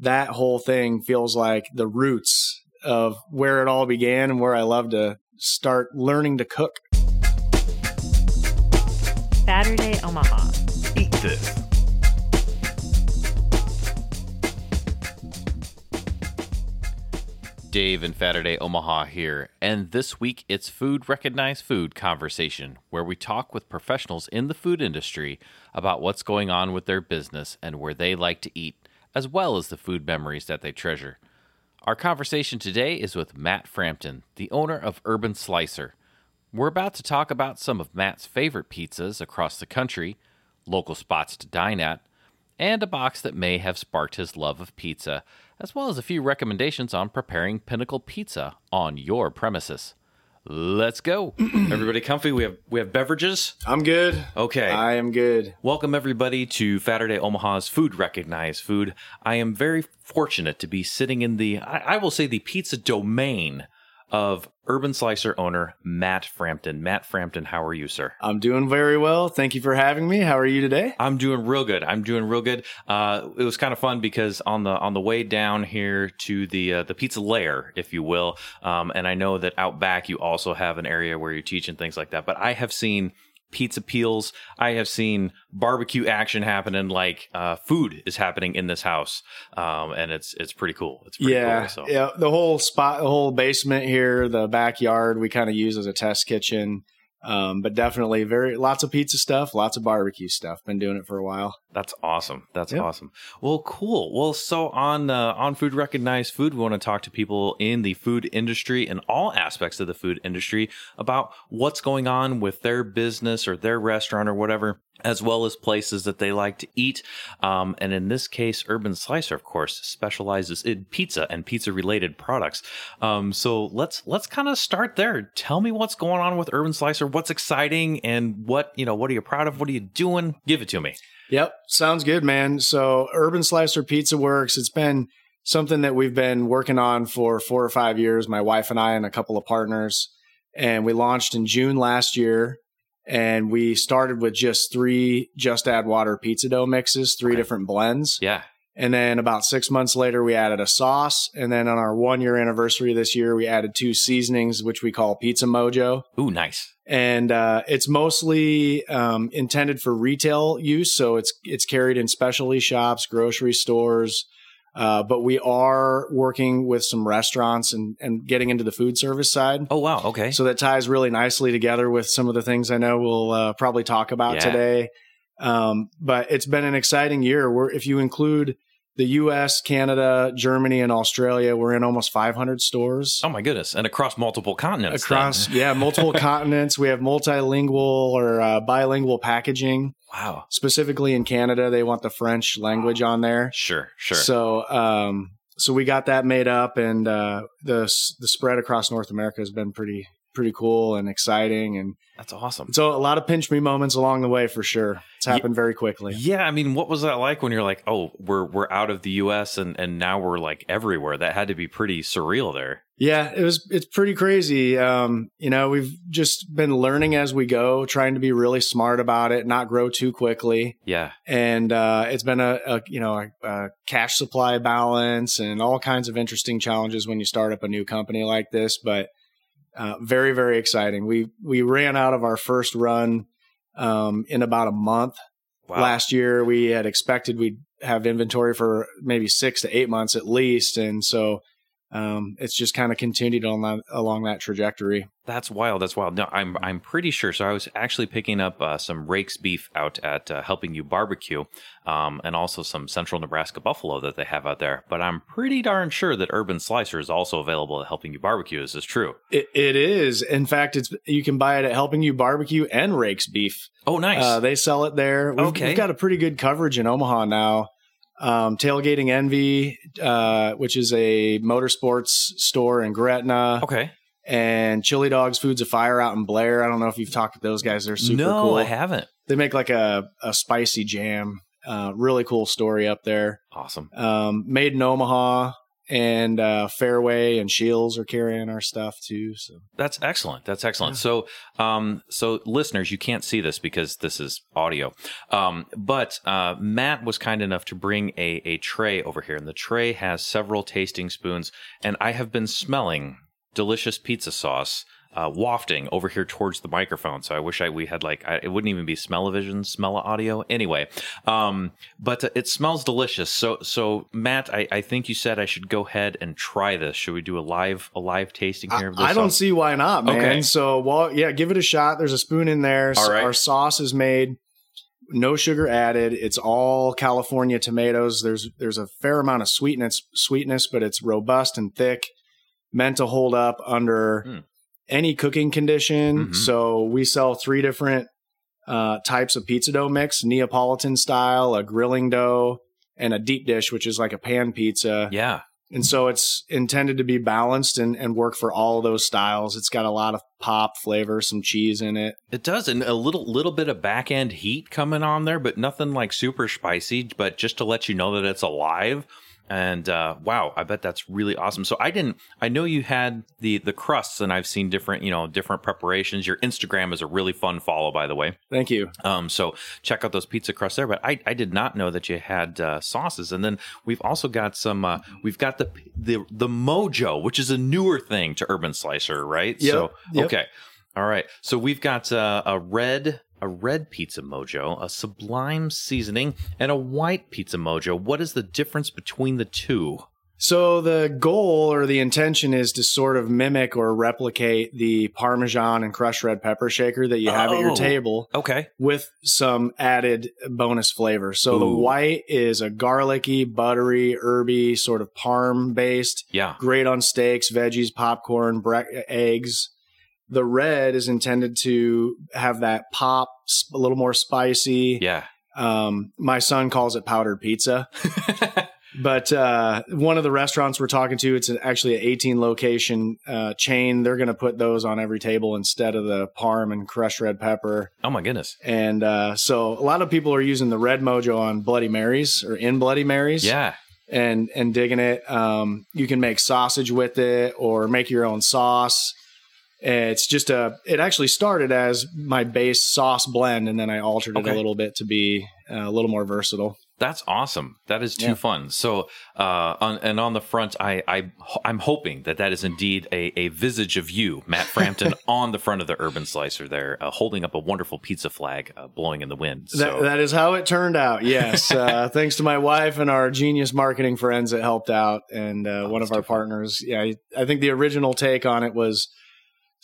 that whole thing feels like the roots of where it all began and where I love to start learning to cook. Saturday Omaha. Eat this. Dave and Saturday Omaha here, and this week it's Food Recognized Food Conversation, where we talk with professionals in the food industry about what's going on with their business and where they like to eat, as well as the food memories that they treasure. Our conversation today is with Matt Frampton, the owner of Urban Slicer. We're about to talk about some of Matt's favorite pizzas across the country, local spots to dine at, and a box that may have sparked his love of pizza, as well as a few recommendations on preparing Pinnacle Pizza on your premises. Let's go. Everybody comfy? We have we have beverages. I'm good. Okay. I am good. Welcome everybody to Saturday Omaha's Food Recognized Food. I am very fortunate to be sitting in the I, I will say the pizza domain of Urban Slicer owner Matt Frampton. Matt Frampton, how are you, sir? I'm doing very well. Thank you for having me. How are you today? I'm doing real good. I'm doing real good. Uh, it was kind of fun because on the on the way down here to the uh, the pizza lair, if you will, um, and I know that out back you also have an area where you teach and things like that. But I have seen pizza peels. I have seen barbecue action happening. Like uh, food is happening in this house, um, and it's it's pretty cool. It's pretty yeah, cool. So. yeah. The whole spot, the whole basement here, the backyard, we kind of use as a test kitchen. Um, but definitely very lots of pizza stuff, lots of barbecue stuff. Been doing it for a while. That's awesome. That's Yep. awesome. Well, cool. Well, so on uh, on food recognized food, we want to talk to people in the food industry and all aspects of the food industry about what's going on with their business or their restaurant or whatever, as well as places that they like to eat. Um, and in this case, Urban Slicer, of course, specializes in pizza and pizza related products. Um, so let's let's kind of start there. Tell me what's going on with Urban Slicer. What's exciting and what you know? What are you proud of? What are you doing? Give it to me. Yep, sounds good, man. So Urban Slicer Pizza Works, it's been something that we've been working on for four or five years, my wife and I and a couple of partners. And we launched in June last year. And we started with just three just add water pizza dough mixes, three Okay. different blends. Yeah. And then about six months later, we added a sauce. And then on our one year anniversary this year, we added two seasonings, which we call Pizza Mojo Ooh, nice. and uh, it's mostly um, intended for retail use. So it's it's carried in specialty shops, grocery stores. Uh, but we are working with some restaurants and, and getting into the food service side. Oh wow, okay. So that ties really nicely together with some of the things I know we'll uh, probably talk about Yeah. today. Um, but it's been an exciting year. Where if you include the U.S., Canada, Germany, and Australia, we're in almost 500 stores oh my goodness, and across multiple continents. across yeah multiple continents we have multilingual or uh, bilingual packaging Wow. specifically in canada they want the french language on there Sure, sure. so um so we got that made up and uh the the spread across north america has been pretty pretty cool and exciting and That's awesome. so a lot of pinch me moments along the way for sure it's happened very quickly Yeah, I mean, what was that like when you're like, oh, we're we're out of the U.S. and and now we're like everywhere? That had to be pretty surreal there. Yeah, it was it's pretty crazy. Um, you know, we've just been learning as we go, trying to be really smart about it, not grow too quickly. Yeah, And uh, it's been a, a you know a, a cash supply balance and all kinds of interesting challenges when you start up a new company like this. But uh, very very exciting. We we ran out of our first run um, in about a month wow. last year. We had expected we'd have inventory for maybe six to eight months at least, and so um, it's just kind of continued on that, along that trajectory. That's wild. That's wild. No, I'm I'm pretty sure. So I was actually picking up uh, some Rakes beef out at uh, Helping You Barbecue, um, and also some Central Nebraska buffalo that they have out there. But I'm pretty darn sure that Urban Slicer is also available at Helping You Barbecue. Is this true? It, it is, in fact, it's you can buy it at Helping You Barbecue and Rakes Beef. Oh, nice. Uh, they sell it there. We've, Okay. we've got a pretty good coverage in Omaha now. Um, Tailgating Envy, uh, which is a motorsports store in Gretna, okay. and Chili Dogs Foods of Fire out in Blair. I don't know if you've talked to those guys. They're super no, cool. No, I haven't. They make like a, a spicy jam. Uh, really cool story up there. Awesome. Um, made in Omaha and uh, Fareway and Shields are carrying our stuff too. So That's excellent. That's excellent. So, um, so listeners, you can't see this because this is audio. Um, but uh, Matt was kind enough to bring a a tray over here, and the tray has several tasting spoons, and I have been smelling delicious pizza sauce. Uh, wafting over here towards the microphone, so I wish I we had like I, it wouldn't even be smell-o-vision, smell-o-audio. Anyway, um, but uh, it smells delicious. So, so Matt, I, I think you said I should go ahead and try this. Should we do a live a live tasting I, here? of this I don't sauce? see why not, man. Okay. So well, yeah, give it a shot. There's a spoon in there. All right. Our sauce is made no sugar added. It's all California tomatoes. There's there's a fair amount of sweetness sweetness, but it's robust and thick, meant to hold up under Hmm. Any cooking condition. Mhm. So we sell three different uh, types of pizza dough mix: Neapolitan style, a grilling dough, and a deep dish, which is like a pan pizza. Yeah. And so it's intended to be balanced and, and work for all of those styles. It's got a lot of pop flavor, some cheese in it. It does, and a little little bit of back end heat coming on there, but nothing like super spicy. But just to let you know that it's alive. And uh, wow, I bet that's really awesome. So I didn't. I know you had the the crusts, and I've seen different you know different preparations. Your Instagram is a really fun follow, by the way. Thank you. Um, so check out those pizza crusts there. But I, I did not know that you had uh, sauces, and then we've also got some. Uh, we've got the the the Mojo, which is a newer thing to Urban Slicer, right? Yep, So yep. okay, all right. So we've got uh, a red a red pizza mojo, a sublime seasoning, and a white pizza mojo. What is the difference between the two? So the goal or the intention is to sort of mimic or replicate the Parmesan and crushed red pepper shaker that you have at your Oh. table Okay. with some added bonus flavor. So the white is a garlicky, buttery, herby, sort of parm based. Yeah. great on steaks, veggies, popcorn, bre- eggs. The red is intended to have that pop, a little more spicy. Yeah. Um, my son calls it powdered pizza. But uh, one of the restaurants we're talking to, it's an, actually an 18 location uh, chain. They're going to put those on every table instead of the parm and crushed red pepper. oh my goodness. And uh, so a lot of people are using the red mojo on Bloody Marys or in Bloody Marys Yeah. and and digging it. Um, you can make sausage with it or make your own sauce. It's just a. It actually started as my base sauce blend, and then I altered it a little bit to be uh, a little more versatile. That's awesome. That is too Yeah. fun. So, uh, on, and on the front, I, I, I'm hoping that that is indeed a, a visage of you, Matt Frampton, on the front of the Urban Slicer there, uh, holding up a wonderful pizza flag, uh, blowing in the wind. So, That, that is how it turned out. Yes, uh, thanks to my wife and our genius marketing friends that helped out, and uh, one of our partners. Yeah, I, I think the original take on it was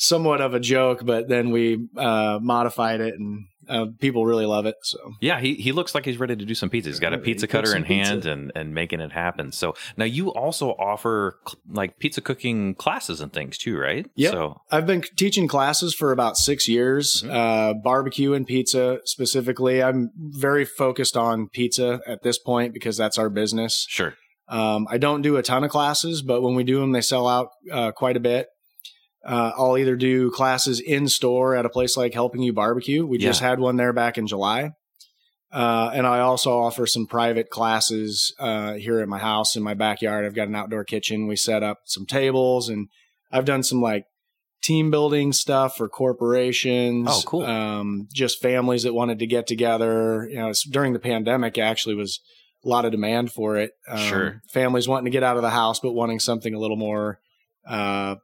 somewhat of a joke, but then we uh, modified it, and uh, people really love it. So yeah, he, he looks like he's ready to do some pizza. He's got a pizza cooks cutter in hand pizza. and, and making it happen. So now you also offer cl- like pizza cooking classes and things too, right? Yeah. So I've been teaching classes for about six years, Mhm. uh, barbecue and pizza specifically. I'm very focused on pizza at this point because that's our business. sure. Um, I don't do a ton of classes, but when we do them, they sell out uh, quite a bit. Uh, I'll either do classes in store at a place like Helping You Barbecue. We just had one there back in July. Uh, and I also offer some private classes uh, here at my house in my backyard. I've got an outdoor kitchen. We set up some tables, and I've done some like team building stuff for corporations. Oh, cool. Um, just families that wanted to get together. You know, it's during the pandemic, actually was a lot of demand for it. Um, Sure. Families wanting to get out of the house, but wanting something a little more, uh,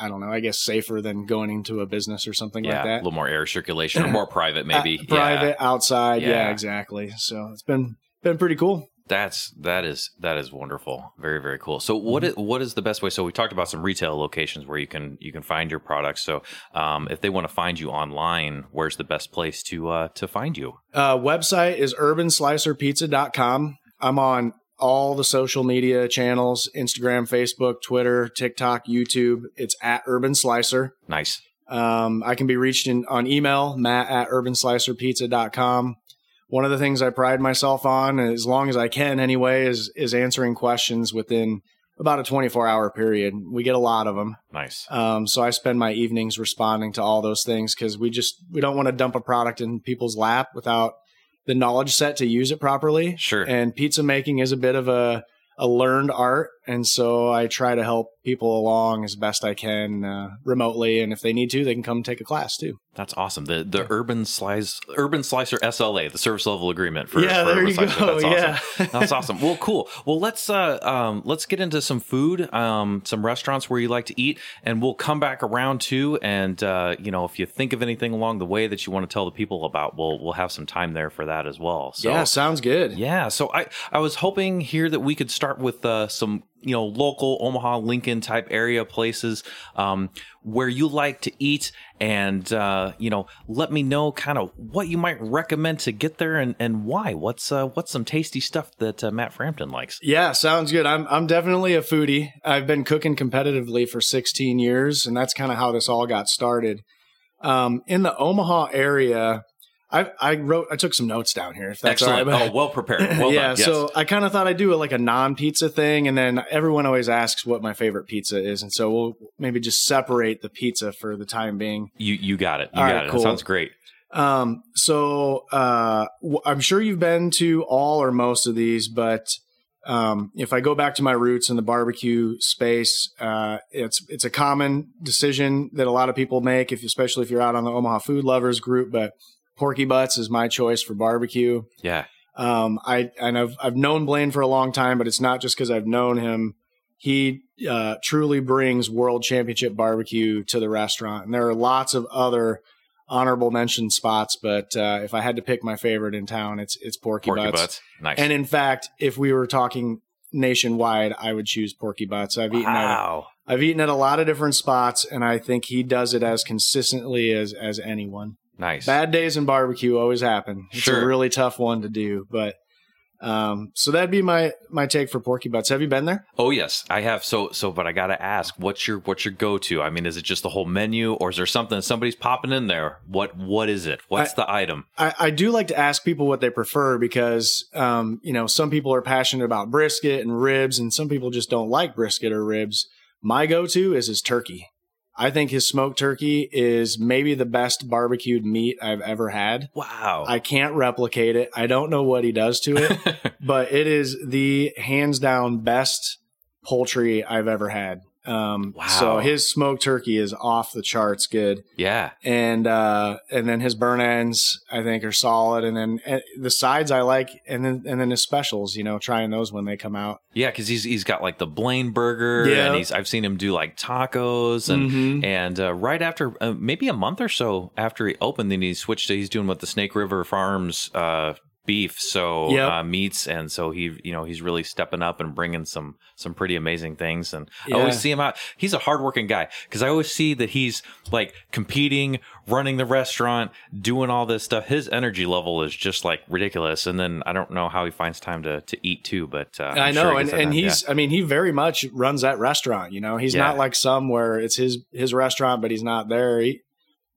I, don't know, I guess safer than going into a business or something Yeah. like that. A little more air circulation or more private, maybe. Uh, private, outside. Yeah. Yeah. exactly. So it's been, been pretty cool. That's that is that is wonderful. Very very cool. So what is, what is the best way? So we talked about some retail locations where you can you can find your products. So um, if they want to find you online, where's the best place to uh, to find you? Uh, website is urbanslicerpizza.com. I'm on all the social media channels Instagram, Facebook, Twitter, TikTok, YouTube. It's at Urban Slicer. Nice. Um, I can be reached in, on email, matt at urbanslicerpizza.com. One of the things I pride myself on, as long as I can anyway, is, is answering questions within about a 24 hour period. We get a lot of them. Nice. Um, so I spend my evenings responding to all those things because we just we don't want to dump a product in people's lap without the knowledge set to use it properly. Sure. And pizza making is a bit of a a learned art, and so I try to help people along as best I can uh, remotely. And if they need to, they can come take a class too. That's awesome. The the urban slice urban slicer SLA, the service level agreement for yeah, for there you Slicer. go. That's yeah, awesome. That's awesome. Well, cool. Well, let's uh um let's get into some food, um some restaurants where you like to eat, and we'll come back around too. And uh, you know, if you think of anything along the way that you want to tell the people about, we'll we'll have some time there for that as well. So yeah, sounds good. yeah. So I I was hoping here that we could start with uh, some you know local Omaha Lincoln type area places um, where you like to eat and uh, you know let me know kind of what you might recommend to get there and, and why what's uh, what's some tasty stuff that uh, Matt Frampton likes Yeah, sounds good. I'm I'm definitely a foodie. I've been cooking competitively for 16 years, and that's kind of how this all got started. Um, in the Omaha area, I I wrote I took some notes down here. If that's excellent right. oh well prepared well yeah, yes. so I kind of thought I'd do like a non-pizza thing, and then everyone always asks what my favorite pizza is, and so we'll maybe just separate the pizza for the time being. you you got it you All got right, it cool. that sounds great Um, so uh, w- I'm sure you've been to all or most of these, but um, if I go back to my roots in the barbecue space, uh, it's it's a common decision that a lot of people make, if especially if you're out on the Omaha Food Lovers group. But Porky Butts is my choice for barbecue. yeah Um, I and I've I've known Blaine for a long time, but it's not just because I've known him. He uh, truly brings world championship barbecue to the restaurant, and there are lots of other honorable mention spots. But uh, if I had to pick my favorite in town, it's it's Porky, porky Butts. butts nice And in fact, if we were talking nationwide, I would choose Porky Butts. I've eaten at wow I've eaten at a lot of different spots, and I think he does it as consistently as as anyone. Nice Bad days in barbecue always happen. It's Sure. a really tough one to do, but um, so that'd be my my take for Porky Butts. Have you been there? Oh yes, I have. So so, but I gotta ask, what's your what's your go to? I mean, is it just the whole menu, or is there something somebody's popping in there? What what is it? What's the item? I, I do like to ask people what they prefer because um, you know some people are passionate about brisket and ribs, and some people just don't like brisket or ribs. My go to is his turkey. I think his smoked turkey is maybe the best barbecued meat I've ever had. Wow. I can't replicate it. I don't know what he does to it. but it is the hands down best poultry I've ever had. Um, Wow. So his smoked turkey is off the charts good, yeah. and uh, and then his burnt ends I think are solid, and then uh, the sides I like, and then and then his specials, you know, trying those when they come out. Yeah, because he's he's got like the Blaine burger, Yeah. and he's I've seen him do like tacos, and Mhm. and uh, right after uh, maybe a month or so after he opened, then he switched to he's doing what the Snake River Farms uh, beef, so Yep. uh, meats, and so he you know he's really stepping up and bringing some some pretty amazing things, and I always see him out. He's a hardworking guy because I always see that he's like competing, running the restaurant, doing all this stuff. His energy level is just like ridiculous, and then I don't know how he finds time to to eat too, but uh, I know, sure and, and done. Yeah. he's I mean he very much runs that restaurant. You know, he's Yeah. not like some where it's his his restaurant, but he's not there. He,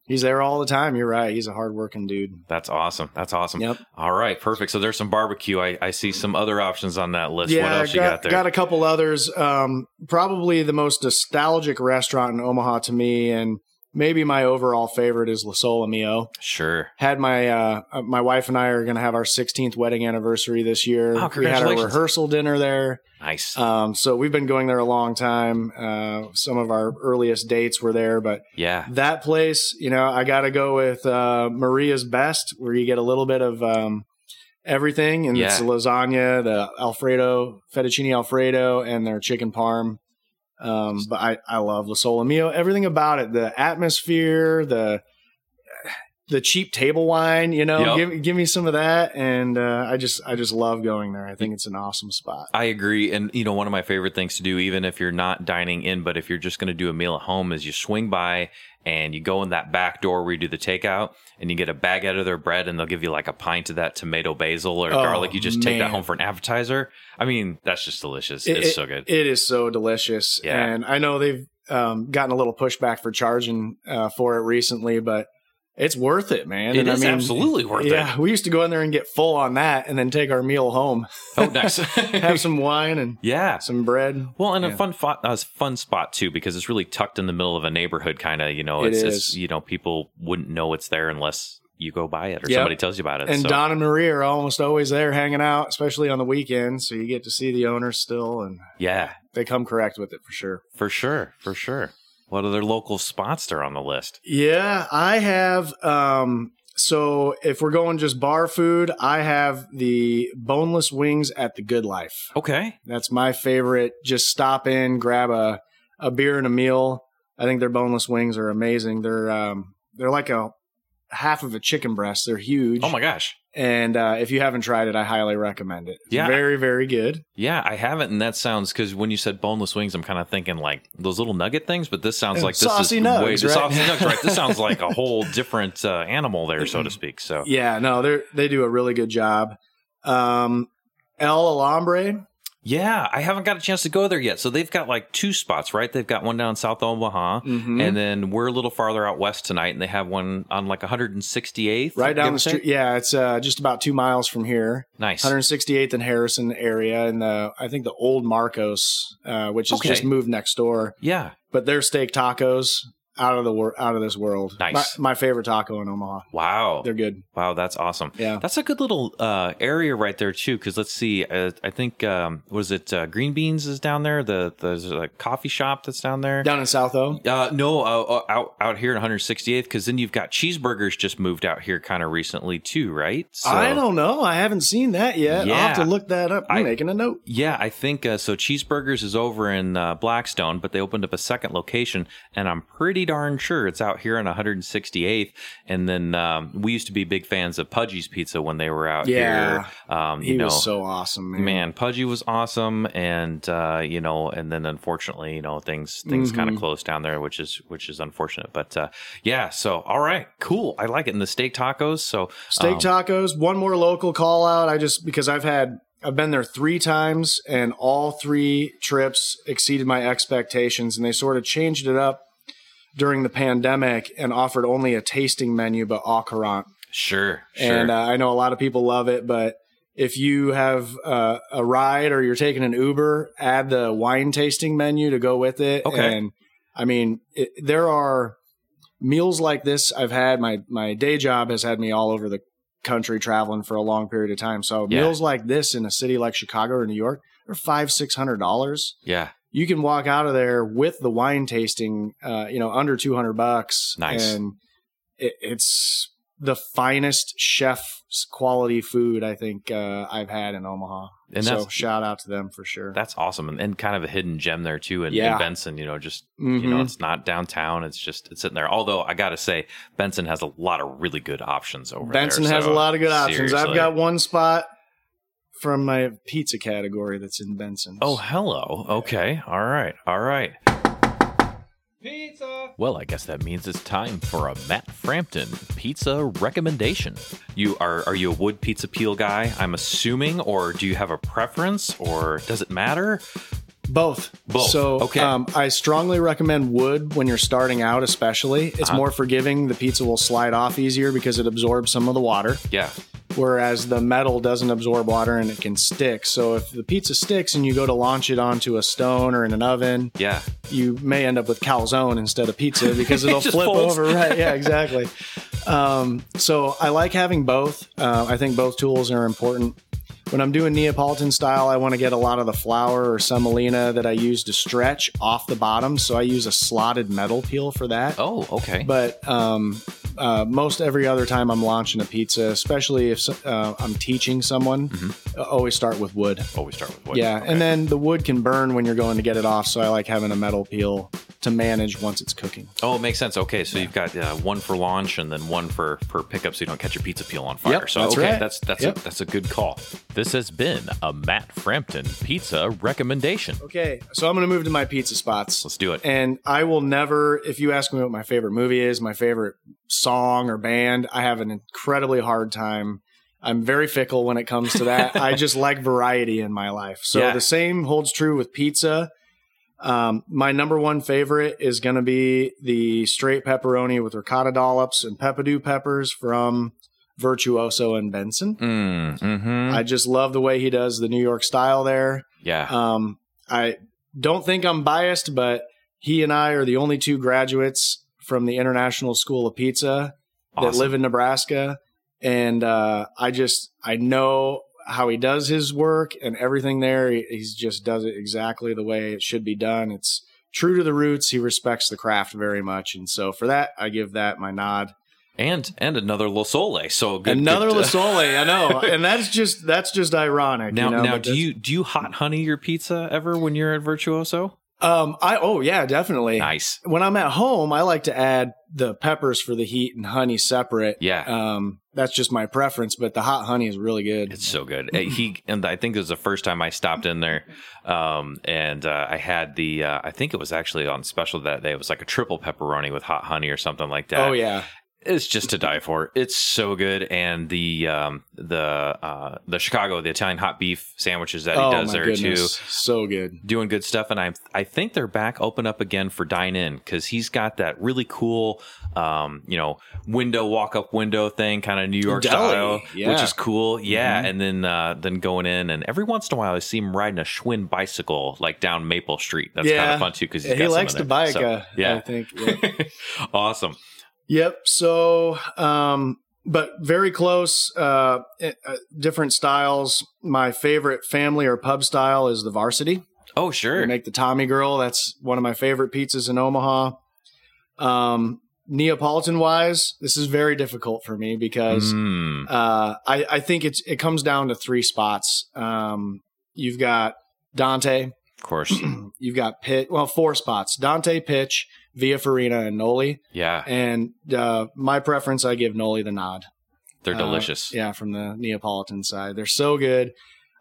he's there all the time. You're right. He's a hardworking dude. That's awesome. That's awesome. Yep. All right, perfect. So there's some barbecue. I, I see some other options on that list. what else you got there? got a couple others. Um, probably the most nostalgic restaurant in Omaha to me, and maybe my overall favorite is Lo Sole Mio. sure. Had my uh, my wife and I are going to have our 16th wedding anniversary this year. Oh, we had our congratulations. rehearsal dinner there. Nice. Um, so we've been going there a long time. Uh, some of our earliest dates were there, but yeah. that place, you know, I got to go with uh, Maria's Best, where you get a little bit of um, everything, and it's Yeah. the lasagna, the Alfredo, fettuccine Alfredo, and their chicken parm. Um, but I, I love Lo Sole Mio. Everything about it, the atmosphere, the the cheap table wine, you know, Yep. give give me some of that, and uh, I just I just love going there. I think it's an awesome spot. I agree. And, you know, one of my favorite things to do, even if you're not dining in, but if you're just going to do a meal at home, is you swing by and you go in that back door where you do the takeout and you get a bag out of their bread and they'll give you like a pint of that tomato basil or Oh, garlic. You just take that home for an appetizer. I mean, that's just delicious. It- it's it- so good. It is so delicious. Yeah. And I know they've um, gotten a little pushback for charging uh, for it recently, but it's worth it, man. It and is I mean, absolutely worth it. yeah, we used to go in there and get full on that and then take our meal home, Oh, nice. have some wine and yeah. some bread. Well, and Yeah. a fun fo- uh, fun spot too because it's really tucked in the middle of a neighborhood, kind of. You know, It it's, is. it's you know people wouldn't know it's there unless you go buy it or Yep. somebody tells you about it. And so, Don and Marie are almost always there hanging out, especially on the weekends. So you get to see the owners still, and yeah, they come correct with it for sure. for sure, for sure. What other local spots are on the list? Yeah, I have. Um, so if we're going just bar food, I have the boneless wings at the Good Life. Okay. That's my favorite. Just stop in, grab a, a beer and a meal. I think their boneless wings are amazing. They're um, they're like a half of a chicken breast. They're huge. Oh my gosh. And uh, if you haven't tried it, I highly recommend it. It's Yeah. very very good. Yeah, I haven't, and that sounds because when you said boneless wings, I'm kind of thinking like those little nugget things, but this sounds like this saucy is nugs, way right? saucy nugs, right? This sounds like a whole different uh, animal there, so to speak. So Yeah, no, they they do a really good job. Um, El Alambre. Yeah, I haven't got a chance to go there yet. So they've got like two spots, right? They've got one down South Omaha, Mhm. and then we're a little farther out west tonight, and they have one on like 168th, right down the street. Yeah, it's uh, just about two miles from here. Nice. 168th and Harrison area, and the I think the old Marcos, uh, which is Okay. just moved next door. Yeah. But their steak tacos out of the wor- out of this world. Nice. My, my favorite taco in Omaha. Wow. They're good. Wow, that's awesome. Yeah. That's a good little uh, area right there too. Because let's see, uh, I think um, was it uh, Green Beans is down there. The there's a coffee shop that's down there. Down in South O. Uh, no, uh, uh, out out here in 168th. Because then you've got Cheeseburgers just moved out here kind of recently too, right? So, I don't know. I haven't seen that yet. Yeah, I'll have to look that up. I'm I- making a note. Yeah, I think uh, so. Cheeseburgers is over in uh, Blackstone, but they opened up a second location, and I'm pretty darn sure it's out here on 168th. And then um, we used to be big fans of Pudgy's Pizza when they were out Yeah. here. Um, He you know, was so awesome, man. man pudgy was awesome and uh you know and then unfortunately you know things things kind of closed down there which is which is unfortunate but uh yeah so all right cool i like it and the steak tacos so Steak um, tacos. One more local call out. I just because I've had I've been there three times and all three trips exceeded my expectations and they sort of changed it up during the pandemic and offered only a tasting menu but au courant. sure sure And uh, I know a lot of people love it, but if you have uh, a ride or you're taking an Uber, add the wine tasting menu to go with it. Okay. And I mean, it, there are meals like this I've had. My my day job has had me all over the country traveling for a long period of time. So Yeah. meals like this in a city like Chicago or New York are five six hundred dollars. yeah You can walk out of there with the wine tasting, uh, you know, under two hundred bucks. Nice. and it, it's the finest chef's quality food I think uh, I've had in Omaha. And so shout out to them for sure. that's awesome and, and kind of a hidden gem there too in, in Yeah. benson you know just you know Mhm. it's not downtown it's just it's sitting there although i gotta say benson has a lot of really good options over Benson there Benson has so a lot of good options. I've got one spot from my pizza category that's in Benson. oh hello okay all right all right Pizza! Well, I guess that means it's time for a Matt Frampton pizza recommendation. You are are you a wood pizza peel guy? I'm assuming, or do you have a preference, or does it matter? Both. Both. So Okay. um, I strongly recommend wood when you're starting out, especially. It's Uh-huh. more forgiving. The pizza will slide off easier because it absorbs some of the water. Yeah, whereas the metal doesn't absorb water and it can stick. So if the pizza sticks and you go to launch it onto a stone or in an oven, yeah, you may end up with calzone instead of pizza because it'll just flip folds. over. Right? Yeah, exactly. Um, so I like having both. Uh, I think both tools are important. When I'm doing Neapolitan style, I want to get a lot of the flour or semolina that I use to stretch off the bottom. So I use a slotted metal peel for that. Oh, okay. But um, uh, most every other time I'm launching a pizza, especially if uh, I'm teaching someone, uh, always start with wood. Always start with wood. Yeah, Okay. and then the wood can burn when you're going to get it off, so I like having a metal peel to manage once it's cooking. Oh, it makes sense. Okay, so you've got uh, one for launch and then one for for pickup, so you don't catch your pizza peel on fire. Yep, so that's okay, right. that's that's Yep. a, that's a good call. This has been a Matt Frampton pizza recommendation. Okay, so I'm going to move to my pizza spots. Let's do it. And I will never, if you ask me what my favorite movie is, my favorite song or band, I have an incredibly hard time. I'm very fickle when it comes to that. I just like variety in my life. So Yeah. the same holds true with pizza. Um, my number one favorite is going to be the straight pepperoni with ricotta dollops and peppadew peppers from Virtuoso and Benson. Mm, hmm I just love the way he does the New York style there. yeah. Um, I don't think I'm biased, but he and I are the only two graduates from the International School of Pizza. that live in Nebraska, and uh, I just I know how he does his work and everything there. He he's just does it exactly the way it should be done. It's true to the roots. He respects the craft very much, and so for that, I give that my nod. and and another La Sole. So good, Another good, La Sole, I know, and that's just that's just ironic. Now, you know, now, do you do you hot honey your pizza ever when you're at Virtuoso? Um, I oh yeah, definitely. Nice. When I'm at home, I like to add the peppers for the heat and honey separate. Yeah. Um, that's just my preference, but the hot honey is really good. It's so good. He and I think it was the first time I stopped in there, um, and uh, I had the. Uh, I think it was actually on special that day. It was like a triple pepperoni with hot honey or something like that. oh yeah. It's just to die for. It's so good, and the um, the uh, the Chicago the Italian hot beef sandwiches that he oh does my there goodness, too. so good. Doing good stuff, and I I think they're back open up again for dine in because he's got that really cool, um, you know, window walk up window thing, kind of New York Deli, style, yeah. which is cool. Yeah, Mhm. and then uh, then going in, and every once in a while I see him riding a Schwinn bicycle like down Maple Street. That's kind of fun too because he likes to bike. uh, yeah, I think. Yeah. awesome. Yep. So, um, but very close, uh, uh, different styles. My favorite family or pub style is the varsity. Oh sure, make the Tommy Girl. That's one of my favorite pizzas in Omaha. Um, Neapolitan wise, this is very difficult for me because Mm, uh, I, I think it's it comes down to three spots. Um, you've got Dante, of course, you've got Pit. Well, four spots: Dante, Pitch, Via Farina, and Noli. yeah, And uh, my preference, I give Noli the nod. they're Uh, delicious. yeah, from the Neapolitan side, they're so good.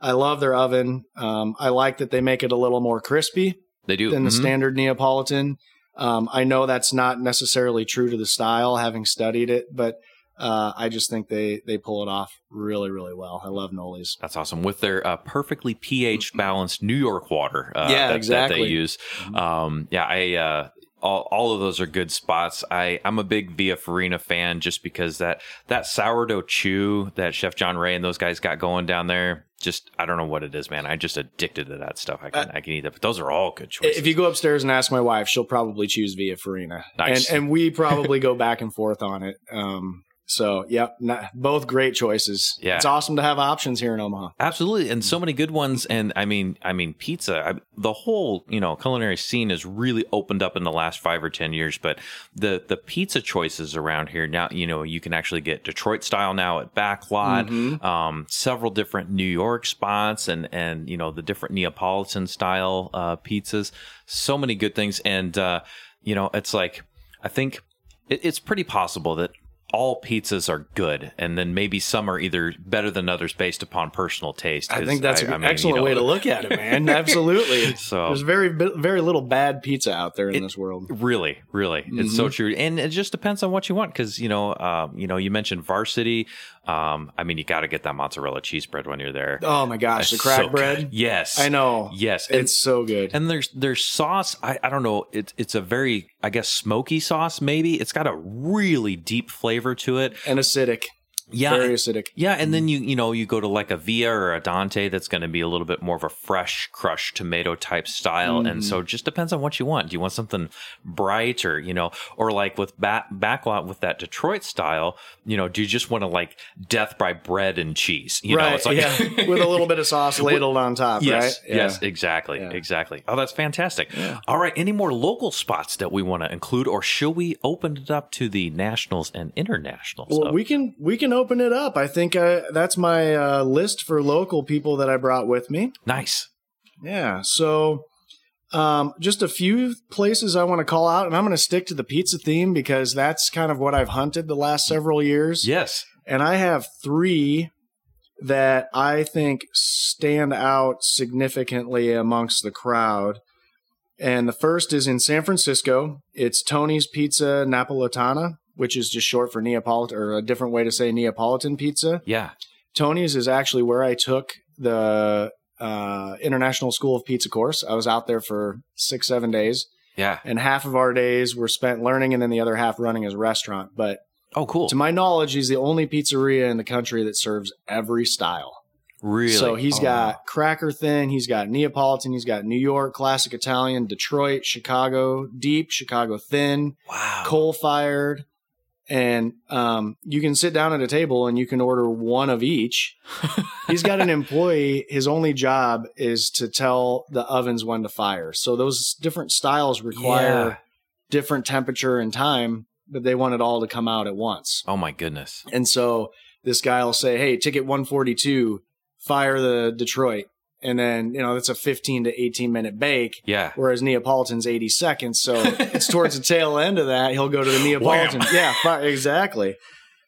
I love their oven. Um, I like that they make it a little more crispy They do than the Mhm. standard Neapolitan. Um, I know that's not necessarily true to the style, having studied it, but uh, I just think they they pull it off really, really well. I love Noli's. That's awesome with their uh, perfectly pH balanced New York water. Uh, Yeah, that, that exactly. they use. Um, yeah, I. Uh, all, all of those are good spots. I, I'm a big Via Farina fan just because that that sourdough chew that Chef John Ray and those guys got going down there. Just I don't know what it is, man. I'm just addicted to that stuff. I can I can eat that. But those are all good choices. If you go upstairs and ask my wife, she'll probably choose Via Farina, Nice. and and we probably go back and forth on it. Um, so yep, not, both great choices. Yeah. it's awesome to have options here in Omaha. Absolutely, and so many good ones. And I mean, I mean, pizza. I, the whole you know culinary scene has really opened up in the last five or ten years. But the the pizza choices around here now, you know, you can actually get Detroit style now at Backlot. Mhm. Um, several different New York spots, and and you know the different Neapolitan style uh, pizzas. So many good things, and uh, you know, it's like I think it, it's pretty possible that all pizzas are good, and then maybe some are either better than others based upon personal taste. I think that's I- an I mean, excellent you know, way to look at it, man. Absolutely. So There's very very little bad pizza out there in It- this world. Really, really, it's so Mhm. true, and it just depends on what you want. Because you know, um, you know, you mentioned varsity. Um, I mean, you got to get that mozzarella cheese bread when you're there. Oh my gosh, the crack so bread. good. Yes, I know. Yes, and, It's so good. and there's there's sauce. I, I don't know. It's it's a very I guess smoky sauce. Maybe it's got a really deep flavor to it. and acidic. Yeah, Very acidic. Yeah, and then mm-hmm. you you know you go to like a Via or a Dante that's going to be a little bit more of a fresh crushed tomato type style, and mm-hmm. so it just depends on what you want. Do you want something bright or you know, or like with back backlot with that Detroit style? You know, do you just want to like death by bread and cheese? You right. know, it's like yeah. With a little bit of sauce ladled on top, Yes, right? Yeah. yes, exactly, Yeah. exactly. Oh, that's fantastic. All right, any more local spots that we want to include, or should we open it up to the nationals and internationals? Well, of- we can we can open it up. I think uh, that's my uh, list for local people that I brought with me. nice. Yeah. So, um, just a few places I want to call out, and I'm going to stick to the pizza theme because that's kind of what I've hunted the last several years. Yes. And I have three that I think stand out significantly amongst the crowd. And the first is in San Francisco. It's Tony's Pizza Napoletana, which is just short for Neapolitan, or a different way to say Neapolitan pizza. Yeah. Tony's is actually where I took the uh, International School of Pizza course. I was out there for six, seven days, Yeah. and half of our days were spent learning, and then the other half running a restaurant. But Oh, cool. to my knowledge, he's the only pizzeria in the country that serves every style. Really? So he's Oh. got cracker thin, he's got Neapolitan, he's got New York classic Italian, Detroit, Chicago deep, Chicago thin, wow. coal fired, and um, you can sit down at a table and you can order one of each. He's got an employee. His only job is to tell the ovens when to fire. So those different styles require Yeah. different temperature and time, but they want it all to come out at once. Oh my goodness. And so this guy will say, "Hey, ticket 142, fire the Detroit." And then, you know, that's a 15 to 18 minute bake. Yeah. Whereas Neapolitan's 80 seconds. So it's towards the tail end of that. He'll go to the Neapolitan. Wham. yeah, exactly.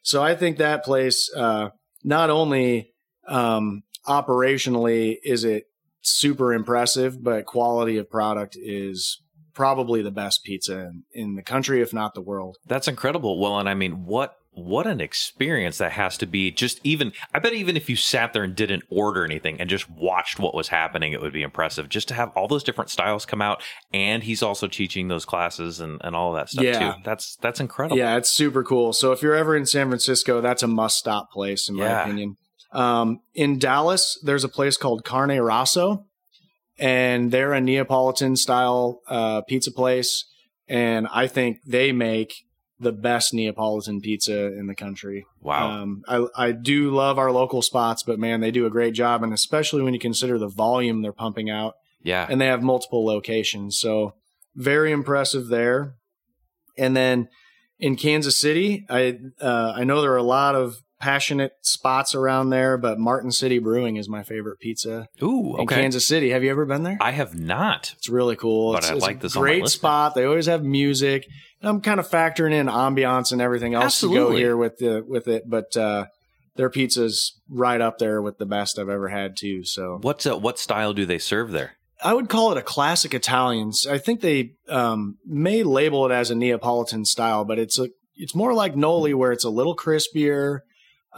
So I think that place, uh, not only um, operationally is it super impressive, but quality of product is probably the best pizza in, in the country, if not the world. That's incredible. Well, and I mean, what what an experience that has to be. Just even, I bet even if you sat there and didn't order anything and just watched what was happening, it would be impressive. Just to have all those different styles come out, and he's also teaching those classes and and all of that stuff Yeah. too. That's that's incredible. Yeah, it's super cool. So if you're ever in San Francisco, that's a must stop place in my Yeah. opinion. Um, in Dallas, there's a place called Cane Rosso, and they're a Neapolitan style uh, pizza place, and I think they make the best Neapolitan pizza in the country. Wow. Um, I I do love our local spots, but man, they do a great job, and especially when you consider the volume they're pumping out yeah. and they have multiple locations. So very impressive there. And then in Kansas City, I uh, I know there are a lot of passionate spots around there, but Martin City Brewing is my favorite pizza Ooh. in Okay. Kansas City. Have you ever been there? I have not. It's really cool. But it's, I it's like a this great spot. They always have music. I'm kind of factoring in ambiance and everything else to go here with the with it, but uh, their pizza's right up there with the best I've ever had too. So What's uh, what style do they serve there? I would call it a classic Italian. I think they um, may label it as a Neapolitan style, but it's a it's more like Noli, where it's a little crispier,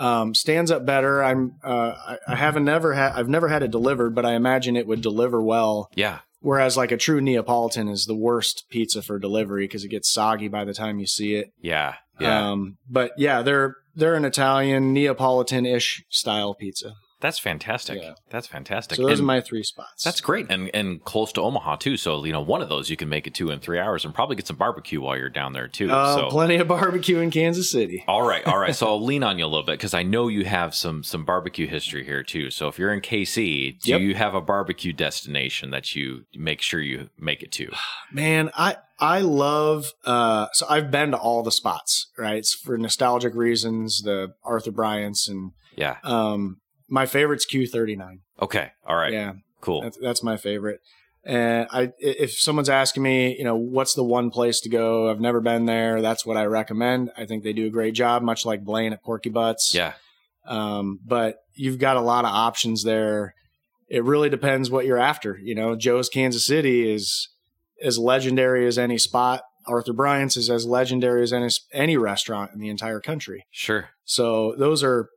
um, stands up better. I'm uh, I, I haven't never had I've never had it delivered, but I imagine it would deliver well. Yeah. Whereas like a true Neapolitan is the worst pizza for delivery because it gets soggy by the time you see it. Yeah. Yeah. Um, but yeah, they're they're an Italian Neapolitan ish style pizza. That's fantastic. Yeah. That's fantastic. So those And- are my three spots. That's great, and and close to Omaha too. So you know, one of those you can make it to in three hours, and probably get some barbecue while you're down there too. uh, so plenty of barbecue in Kansas City. all right, all right. So I'll lean on you a little bit because I know you have some some barbecue history here too. So if you're in KC, do Yep. you have a barbecue destination that you make sure you make it to? Man, I I love uh so I've been to all the spots, right? It's for nostalgic reasons, the Arthur Bryant's and Yeah. um my favorite's Q39. Okay. All right. Yeah, Cool. that's, that's my favorite. And I if someone's asking me, you know, what's the one place to go? I've never been there. That's what I recommend. I think they do a great job, much like Blaine at Porky Butts. Yeah. Um, but you've got a lot of options there. It really depends what you're after. You know, Joe's Kansas City is as legendary as any spot. Arthur Bryant's is as legendary as any, any restaurant in the entire country. Sure. So those are,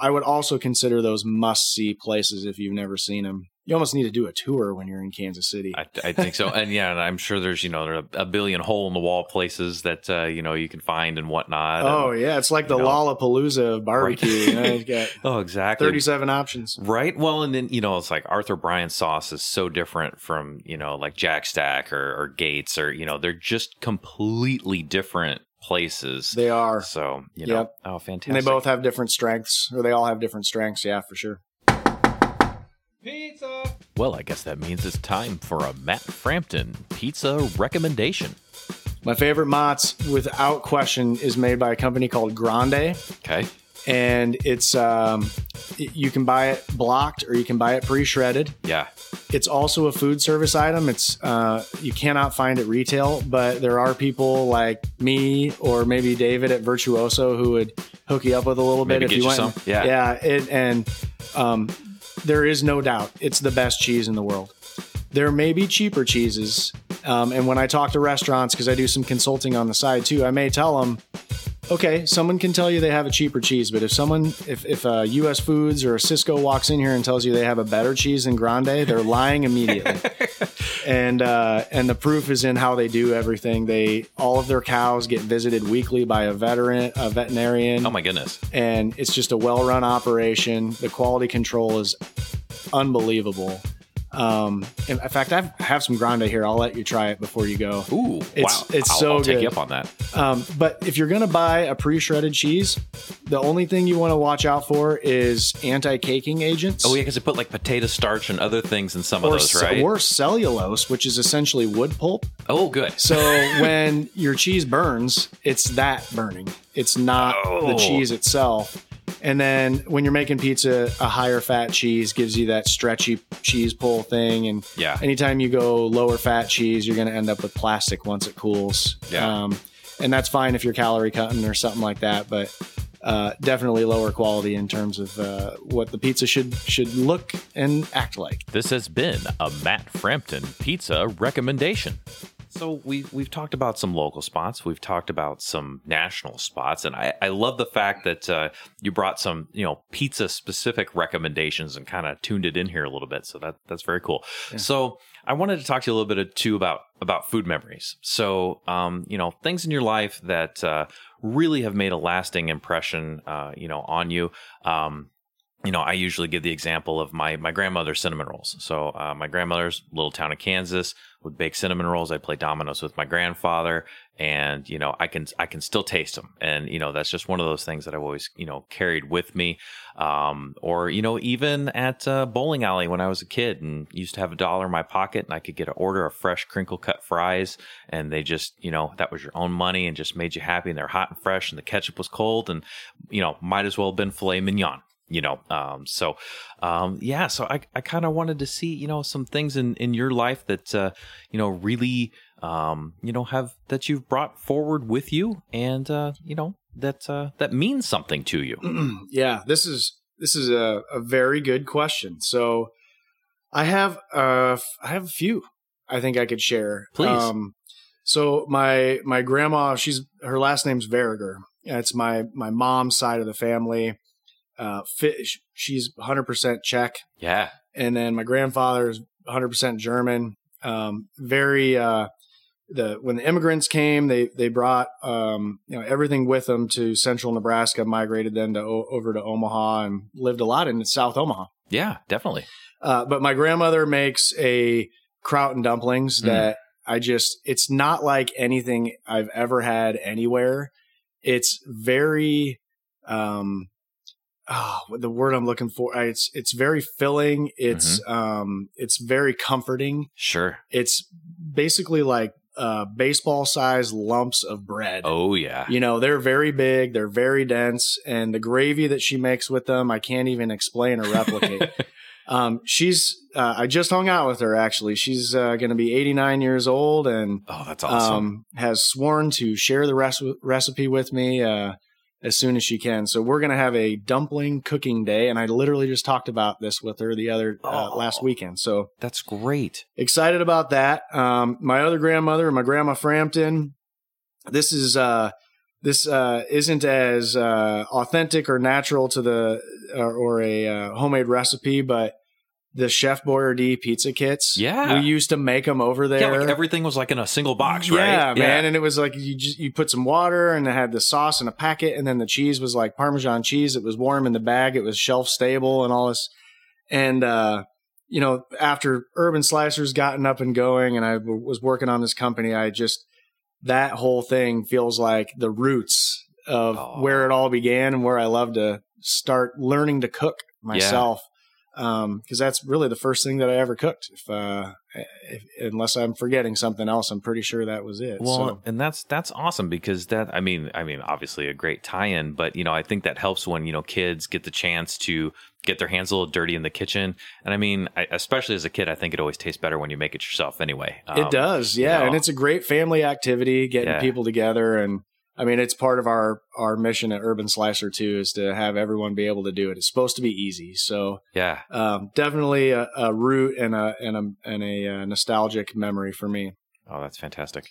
I would also consider those must see places if you've never seen them. You almost need to do a tour when you're in Kansas City. I, I think so, and yeah, and I'm sure there's you know there are a billion hole in the wall places that uh, you know you can find and whatnot. oh and- yeah, it's like the know. Lollapalooza of barbecue. You know, you've got oh, exactly. 37 options. Right. Well, and then you know, it's like Arthur Bryant sauce is so different from you know like Jack Stack or, or Gates or you know they're just completely different places. They are. so you know, Yep. oh, fantastic. And they both have different strengths, or they all have different strengths. Yeah, for sure. Pizza! Well, I guess that means it's time for a Matt Frampton pizza recommendation. My favorite Mott's, without question, is made by a company called Grande, okay. And it's um, you can buy it blocked or you can buy it pre-shredded. Yeah. It's also a food service item. It's uh, you cannot find it retail, but there are people like me or maybe David at Virtuoso who would hook you up with a little Maybe bit if you went. some. Yeah. yeah. It, and um, there is no doubt it's the best cheese in the world. There may be cheaper cheeses, um, and when I talk to restaurants because I do some consulting on the side too, I may tell them okay, someone can tell you they have a cheaper cheese, but if someone, if, if uh, US Foods or Sysco walks in here and tells you they have a better cheese than Grande, they're lying immediately. and uh, and the proof is in how they do everything. They all of their cows get visited weekly by a veteran, a veterinarian, Oh my goodness. and it's just a well-run operation. The quality control is unbelievable. Um, in fact, I've, I have some grande here. I'll let you try it before you go. Ooh, It's- wow! it's I'll, so I'll take good. you up on that. Um, but if you're going to buy a pre-shredded cheese, the only thing you want to watch out for is anti-caking agents. Oh yeah, because they put like potato starch and other things in some of those, ce- right? or cellulose, which is essentially wood pulp. oh, good. So when your cheese burns, it's that burning. It's not the Oh. cheese itself. And then when you're making pizza, a higher fat cheese gives you that stretchy cheese pull thing. And Yeah. anytime you go lower fat cheese, you're going to end up with plastic once it cools. Yeah. Um, and that's fine if you're calorie cutting or something like that. But uh, definitely lower quality in terms of uh, what the pizza should should look and act like. This has been a Matt Frampton pizza recommendation. So we we've talked about some local spots. We've talked about some national spots, and I, I love the fact that uh, you brought some you know pizza specific recommendations and kind of tuned it in here a little bit. So that that's very cool. So I wanted to talk to you a little bit too about about food memories. So um, you know things in your life that uh, really have made a lasting impression uh, you know on you. Um, you know, I usually give the example of my my grandmother's cinnamon rolls. So uh, my grandmother's little town of Kansas would bake cinnamon rolls. I play dominoes with my grandfather, and you know, I can I can still taste them, and you know, that's just one of those things that I've always you know carried with me. Um, or you know, even at uh, bowling alley when I was a kid and used to have a dollar in my pocket, and I could get an order of fresh crinkle cut fries, and they just you know that was your own money and just made you happy, and they're hot and fresh, and the ketchup was cold, and you know, might as well have been filet mignon you know um so um yeah so i i kind of wanted to see you know some things in in your life that uh you know really um you know have that you've brought forward with you and uh you know that uh that means something to you yeah, this is this is a, a very good question. So I have uh I have a few I think I could share. Please. Um, so my my grandma, she's her last name's Verriger. It's my my mom's side of the family. Uh, fit, she's 100% Czech, yeah and then my grandfather is 100% German. Um, very uh, the when the immigrants came, they they brought um, you know everything with them to central Nebraska. Migrated then to over to Omaha and lived a lot in South Omaha. yeah definitely Uh, but my grandmother makes a kraut and dumplings Mm. that I just it's not like anything I've ever had anywhere. It's very um oh, the word I'm looking for it's it's very filling. It's Mm-hmm. um it's very comforting. sure It's basically like uh baseball size lumps of bread. oh yeah You know, they're very big, they're very dense, and the gravy that she makes with them, I can't even explain or replicate. um, she's, uh, I just hung out with her actually. She's uh, going to be 89 years old and oh that's awesome um, has sworn to share the res- recipe with me uh, as soon as she can. So we're going to have a dumpling cooking day, and I literally just talked about this with her the other uh, Oh. last weekend. So that's great excited about that. Um, my other grandmother, my grandma Frampton, this is uh, this uh, isn't as uh, authentic or natural to the or, or a uh, homemade recipe, but the Chef Boyardee pizza kits. Yeah. we used to make them over there. yeah like everything was like in a single box right Yeah, man. And it was like you just you put some water and it had the sauce in a packet, and then the cheese was like Parmesan cheese. It was warm in the bag. It was shelf stable and all this. And uh, you know, after Urban Slicers gotten up and going, and I w- was working on this company, I just that whole thing feels like the roots of Oh. where it all began and where I love to start learning to cook myself. Um, cause that's really the first thing that I ever cooked. If, uh, if, unless I'm forgetting something else, I'm pretty sure that was it. Well, so, and that's that's awesome because that I mean I mean obviously a great tie-in, but you know I think that helps when you know kids get the chance to get their hands a little dirty in the kitchen, and I mean I, especially as a kid, I think it always tastes better when you make it yourself anyway. it Um, does. Yeah. know. And it's a great family activity, getting Yeah. people together. And I mean, it's part of our, our mission at Urban Slicer too, is to have everyone be able to do it. It's supposed to be easy. So, Yeah, um, definitely a, a root and a, and a, and a, uh nostalgic memory for me. oh that's fantastic.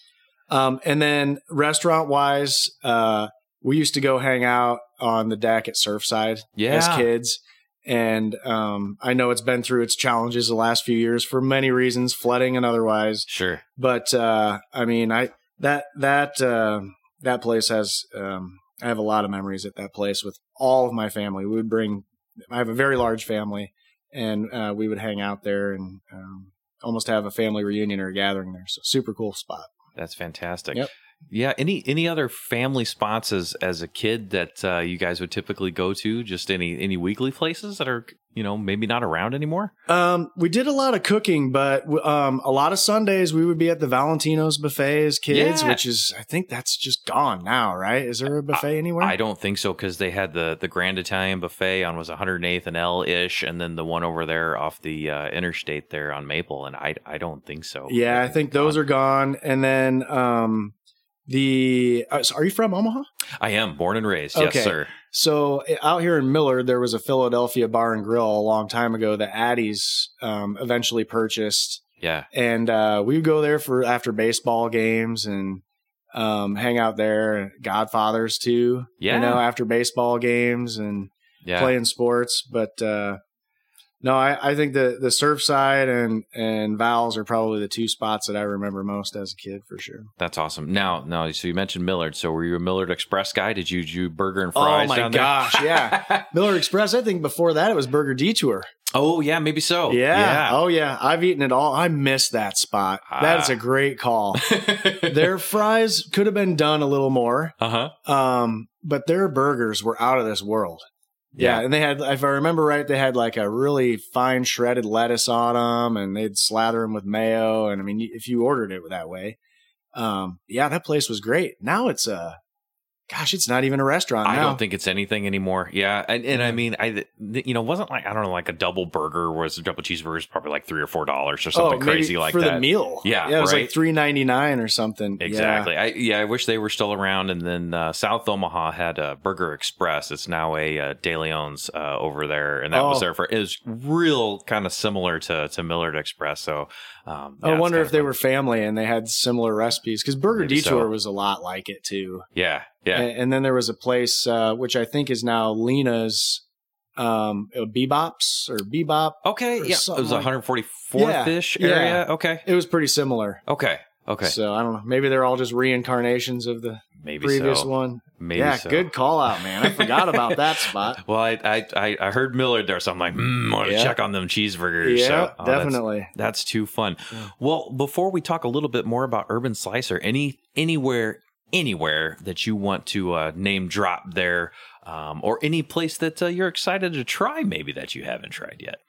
Um, and then restaurant wise, uh, we used to go hang out on the deck at Surfside Yeah, as kids. And um, I know it's been through its challenges the last few years for many reasons, flooding and otherwise. sure. But uh, I mean, I that that uh, that place has um, I have a lot of memories at that place with all of my family. We would bring. I have a very large family, and uh, we would hang out there and um, almost have a family reunion or a gathering there. So super cool spot. That's fantastic. Yep. Yeah. Any any other family spots as as a kid that uh, you guys would typically go to? Just any any weekly places that are you know maybe not around anymore. Um, we did a lot of cooking, but um, a lot of Sundays we would be at the Valentino's buffet as kids, Yeah. which is I think that's just gone now, right? Is there a buffet anywhere? I don't think so because they had the the Grand Italian Buffet on was 108th and L ish, and then the one over there off the uh, interstate there on Maple, and I I don't think so. Yeah, I think those are gone. And then um, the uh, so are you from Omaha? I am born and raised. Okay. Yes, sir. So uh, out here in Millard, there was a Philadelphia bar and grill a long time ago that Addie's um, eventually purchased, Yeah. and uh, we would go there for after baseball games and um, hang out there. Godfathers too, Yeah. you know, after baseball games and Yeah. playing sports. But uh, no, I, I think the the Surfside and and Val's are probably the two spots that I remember most as a kid for sure. That's awesome. Now, now, so you mentioned Millard. So were you a Millard Express guy? Did you do burger and fries? oh my gosh, yeah. Millard Express. I think before that it was Burger Detour. Oh yeah, maybe so. Yeah. Oh yeah. I've eaten it all. I miss that spot. That's Ah. a great call. Their fries could have been done a little more. uh huh. Um, but their burgers were out of this world. Yeah. And they had, if I remember right, they had like a really fine shredded lettuce on them and they'd slather them with mayo. And I mean, if you ordered it that way, um, yeah, that place was great. Now it's a, gosh, it's not even a restaurant I now. don't think it's anything anymore. Yeah, and, and I mean, I you know wasn't like I don't know like a double burger was a double cheeseburger is probably like three or four dollars or oh, something maybe crazy like for that. the meal. Yeah, Yeah. It was right. like three ninety nine or something. Yeah. Exactly. I yeah, I wish they were still around. And then uh, South Omaha had a Burger Express. It's now a uh, De Leon's uh, over there, and that was Oh. there for. It was real kind of similar to to Millard Express. So um, yeah, I wonder if they fun. were family and they had similar recipes because Burger Maybe Detour so. was a lot like it too. Yeah, yeah. And, and then there was a place uh, which I think is now Lena's um, uh, Bebops or Bebop. okay. or Yeah. It was like- 144th ish Yeah, area. Okay. It was pretty similar. Okay. Okay. So I don't know. Maybe they're all just reincarnations of the Maybe previous so. one. Maybe yeah, so. good call out, man. I forgot about that spot. Well, I I I, I heard Millard there, so I'm like, mm, I want to Yeah. check on them cheeseburgers. Yeah, so, oh, that's- definitely. That's too fun. Yeah. Well, before we talk a little bit more about Urban Slicer, any anywhere anywhere that you want to uh, name drop there, um, or any place that uh, you're excited to try, maybe that you haven't tried yet.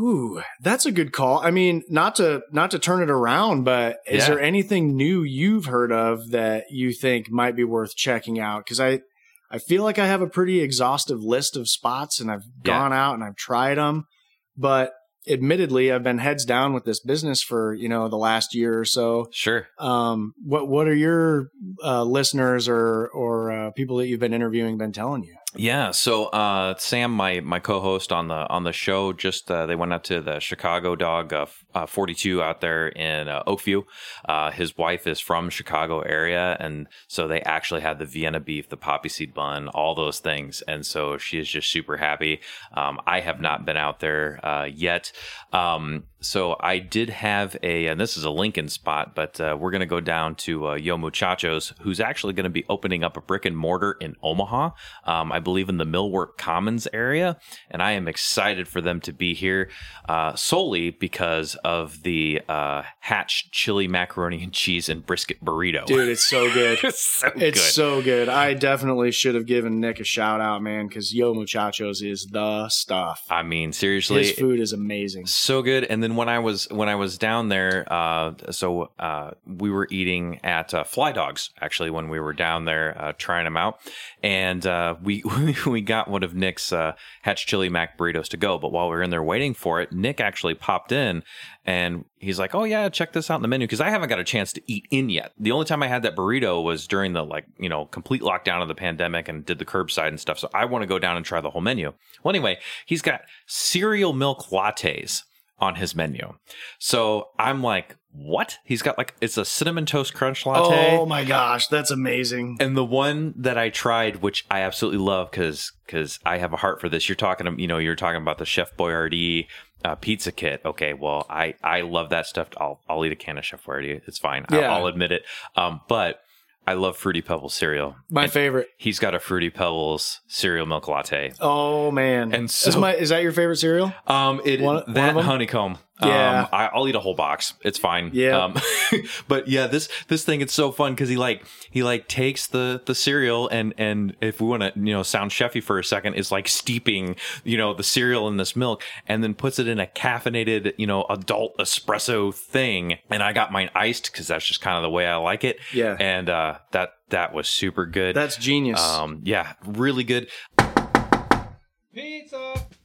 Ooh, that's a good call. I mean, not to not to turn it around, but is Yeah. there anything new you've heard of that you think might be worth checking out? Because I I feel like I have a pretty exhaustive list of spots, and I've Yeah. gone out and I've tried them, but admittedly, I've been heads down with this business for you know the last year or so. Sure. Um, what what are your uh, listeners or or uh, people that you've been interviewing been telling you? Yeah. So uh, Sam, my my co-host on the on the show, just uh, they went out to the Chicago Dog uh, uh, 42 out there in uh, Oakview. Uh, his wife is from Chicago area, and so they actually had the Vienna beef, the poppy seed bun, all those things, and so she is just super happy. Um, I have not been out there yet. Um, so I did have a, and this is a Lincoln spot, but uh, we're going to go down to uh, Yo Muchachos, who's actually going to be opening up a brick and mortar in Omaha. Um, I believe in the Millwork Commons area, and I am excited for them to be here uh, solely because of the uh, Hatch chili macaroni and cheese and brisket burrito. Dude, it's so good. it's so It's good. so good. I definitely should have given Nick a shout out, man, because Yo Muchachos is the stuff. I mean, seriously, His food is amazing. so good and then when i was when i was down there uh so uh we were eating at uh, fly dogs actually when we were down there uh trying them out and uh we got one of nick's uh hatch chili mac burritos to go but while we were in there waiting for it nick actually popped in and he's like oh yeah check this out in the menu because i haven't got a chance to eat in yet. The only time i had that burrito was during the like you know complete lockdown of the pandemic and did the curbside and stuff so i want to go down and try the whole menu. Well anyway he's got cereal milk lattes on his menu. So I'm like, what? He's got like it's a cinnamon toast crunch latte. Oh my gosh, that's amazing. and the one that I tried, which I absolutely love because because I have a heart for this. You're talking, you know, you're talking about the Chef Boyardee uh, pizza kit. Okay, well, I I love that stuff. I'll I'll eat a can of Chef Boyardee. It's fine. I'll, Yeah. I'll admit it. Um, but I love Fruity Pebbles cereal. My And favorite. He's got a Fruity Pebbles cereal milk latte. Oh man. And is, so- my, is that your favorite cereal? Um, it One- one that of 'em? honeycomb. Yeah. um, I, I'll eat a whole box. It's fine. Yeah. Um, but yeah, this this thing it's so fun because he like he like takes the the cereal and and if we want to you know sound chefy for a second, is like steeping you know the cereal in this milk and then puts it in a caffeinated you know adult espresso thing. And I got mine iced because that's just kind of the way I like it. Yeah. And uh, that that was super good. That's genius. um, yeah, really good.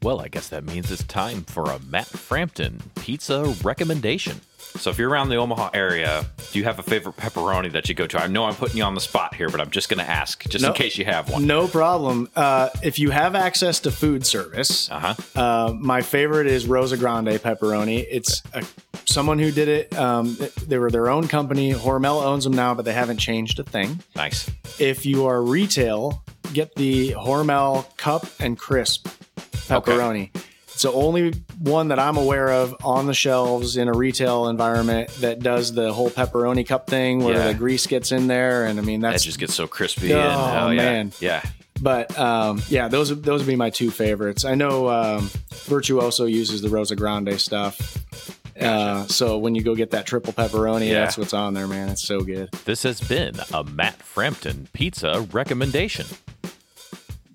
Well, I guess that means it's time for a Matt Frampton pizza recommendation. So if you're around the Omaha area, do you have a favorite pepperoni that you go to? I know I'm putting you on the spot here, but I'm just going to ask, just No. in case you have one. no problem. Uh, if you have access to food service, Uh huh. uh, my favorite is Rosa Grande pepperoni. It's a, someone who did it. Um, they were their own company. Hormel owns them now, but they haven't changed a thing. Nice. If you are retail, get the Hormel cup and crisp pepperoni. It's the only one that I'm aware of on the shelves in a retail environment that does the whole pepperoni cup thing where Yeah. the grease gets in there. And I mean, That just gets so crispy. Oh, and, oh, yeah. man. Yeah. but um, yeah, those those would be my two favorites. I know um, Virtuoso uses the Rosa Grande stuff. Uh, so when you go get that triple pepperoni, Yeah. that's what's on there, man. It's so good. This has been a Matt Frampton pizza recommendation.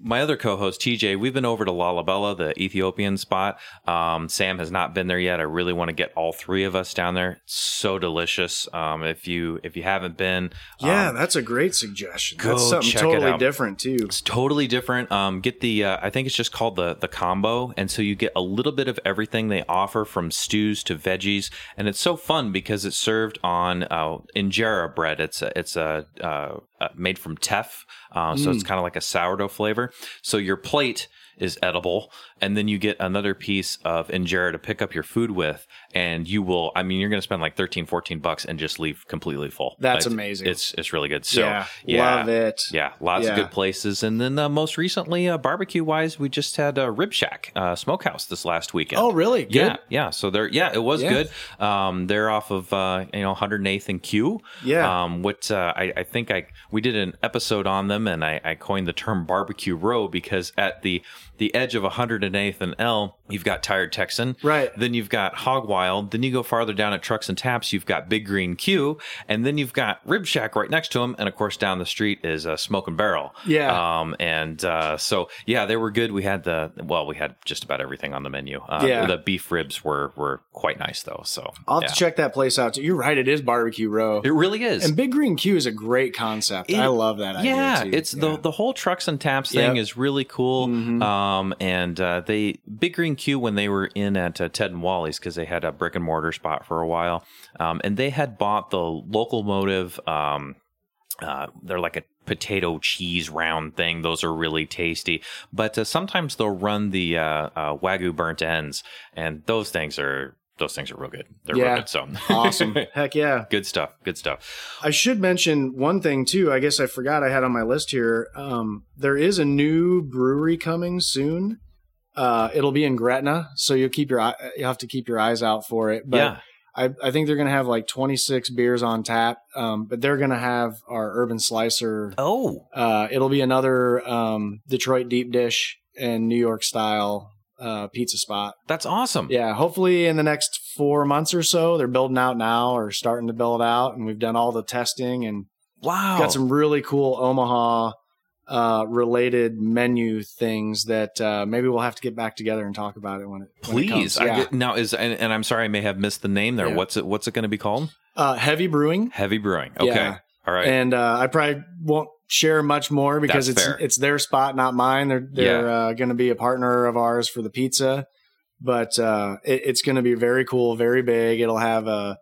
My other co-host TJ, we've been over to Lalibela, the Ethiopian spot. Um, Sam has not been there yet. I really want to get all three of us down there. It's so delicious. Um, if you if you haven't been, um, that's a great suggestion. go That's something check it totally out. different too. It's totally different. Um, get the uh, I think it's just called the the combo, and so you get a little bit of everything they offer from stews to veggies, and it's so fun because it's served on uh, injera bread. It's a, it's a uh, uh, made from teff, uh, so it's kind of like a sourdough flavor. So your plate is edible, and then you get another piece of injera to pick up your food with, and you will. I mean, you're going to spend like 13, 14 bucks and just leave completely full. That's It's- amazing. It's it's really good. So yeah, yeah, love it. yeah, lots Yeah. of good places. And then uh, most recently, uh, barbecue wise, we just had uh, Rib Shack uh, Smokehouse this last weekend. Oh, really? Good. Yeah, yeah. So they're yeah, it was Yeah. good. Um, they're off of uh, you know 108th and Q. Yeah. Um, what uh, I, I think I we did an episode on them, and I, I coined the term barbecue row because at the the edge of 108th and L, you've got Tired Texan. Right. Then you've got Hog Wild. Then you go farther down at Trucks and Taps, you've got Big Green Q, and then you've got Rib Shack right next to them, and of course down the street is uh, Smoke and Barrel. Yeah. Um, and uh, so yeah, they were good. We had the well, we had just about everything on the menu. Uh, Yeah. The beef ribs were were quite nice though. So I'll have yeah. to check that place out too. You're right. It is barbecue row. It really is. and Big Green Q is a great concept. It- I love that idea. yeah, too. it's the Yeah. the whole trucks and taps thing Yep. is really cool. Mhm. Um, and uh, they Big Green Q when they were in at uh, Ted and Wally's because they had a brick and mortar spot for a while, um, and they had bought the locomotive. Um, uh, they're like a potato cheese round thing. Those are really tasty. But uh, sometimes they'll run the uh, uh, wagyu burnt ends, and those things are those things are real good. They're Yeah. real good. So awesome. Heck yeah. good stuff. Good stuff. I should mention one thing too. I guess I forgot I had on my list here. Um, there is a new brewery coming soon. Uh, it'll be in Gretna, so you'll keep your you have to keep your eyes out for it. But yeah. I, I think they're going to have like 26 beers on tap. Um, but they're going to have our Urban Slicer. Oh. Uh, it'll be another um, Detroit deep dish and New York style uh, pizza spot. That's awesome. Yeah, hopefully in the next four months or so, they're building out now or starting to build out, and we've done all the testing and Wow. got some really cool Omaha uh, related menu things that uh, maybe we'll have to get back together and talk about it when it when it Please. comes. I Yeah. get, now is and, and I'm sorry I may have missed the name there. Yeah. What's it what's it going to be called? uh, heavy brewing, Heavy Brewing. Okay. Yeah. All right. and uh, I probably won't share much more because That's it's fair. it's their spot, not mine. They're they're uh, going to be a partner of ours for the pizza, but uh, it, it's going to be very cool, very big. It'll have a,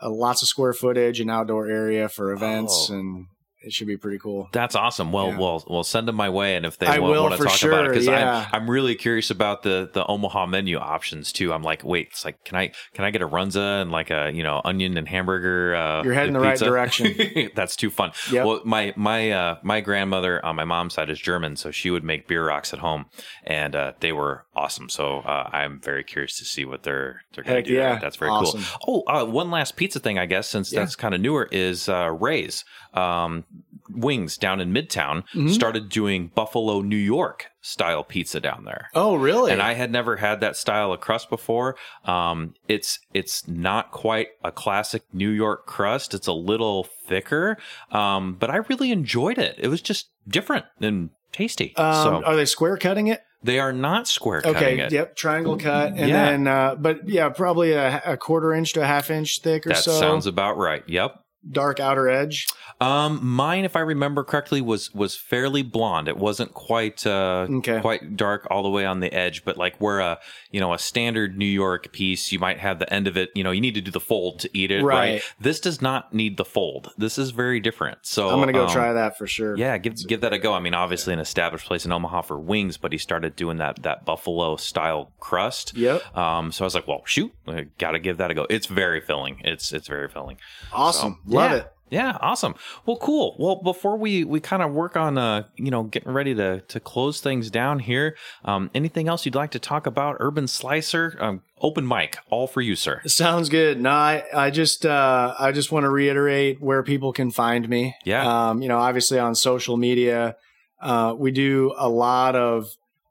a lots of square footage and outdoor area for events, Oh. and it should be pretty cool. That's awesome. Well, Yeah. well, well, send them my way, and if they want, want to talk about it, because yeah. I'm I'm really curious about the the Omaha menu options too. I'm like, wait, it's like, can I can I get a runza and like a you know onion and hamburger? Uh, You're heading the right direction. That's too fun. Yep. Well, my my uh, my grandmother on my mom's side is German, so she would make bierocks at home, and uh, they were awesome. So uh, I'm very curious to see what they're they're going to do. yeah. That's very Awesome. cool. Oh, uh, one last pizza thing, I guess, since Yeah. that's kind of newer, is uh, Ray's um, Wings down in Midtown Mhm. started doing Buffalo, New York style pizza down there. Oh, really? And I had never had that style of crust before. Um, it's it's not quite a classic New York crust. It's a little thicker, um, but I really enjoyed it. It was just different and tasty. um, so are they square cutting it? they are not square cutting Okay. it. Yep. Triangle cut, and Yeah. then, uh, but yeah, probably a, a quarter inch to a half inch thick or That so. sounds about right. Yep. Dark outer edge. Um, mine, if I remember correctly, was was fairly blonde. It wasn't quite uh Okay. quite dark all the way on the edge, but like where a you know a standard New York piece, you might have the end of it. You know, you need to do the fold to eat it. Right. Right. This does not need the fold. This is very different. So I'm gonna go um, try that for sure. Yeah, give give that a go. I mean, obviously an established place in Omaha for wings, but he started doing that that buffalo style crust. Yep. Um, so I was like, well, shoot, I gotta give that a go. It's very filling. It's it's very filling. Awesome. So, Love yeah. it. Yeah, awesome. Well, cool. Well, before we we kind of work on uh, you know, getting ready to to close things down here, um, anything else you'd like to talk about? Urban Slicer, um, open mic, all for you, sir. Sounds good. No, I, I just uh, I just want to reiterate where people can find me. Yeah. Um, you know, obviously on social media, uh, we do a lot of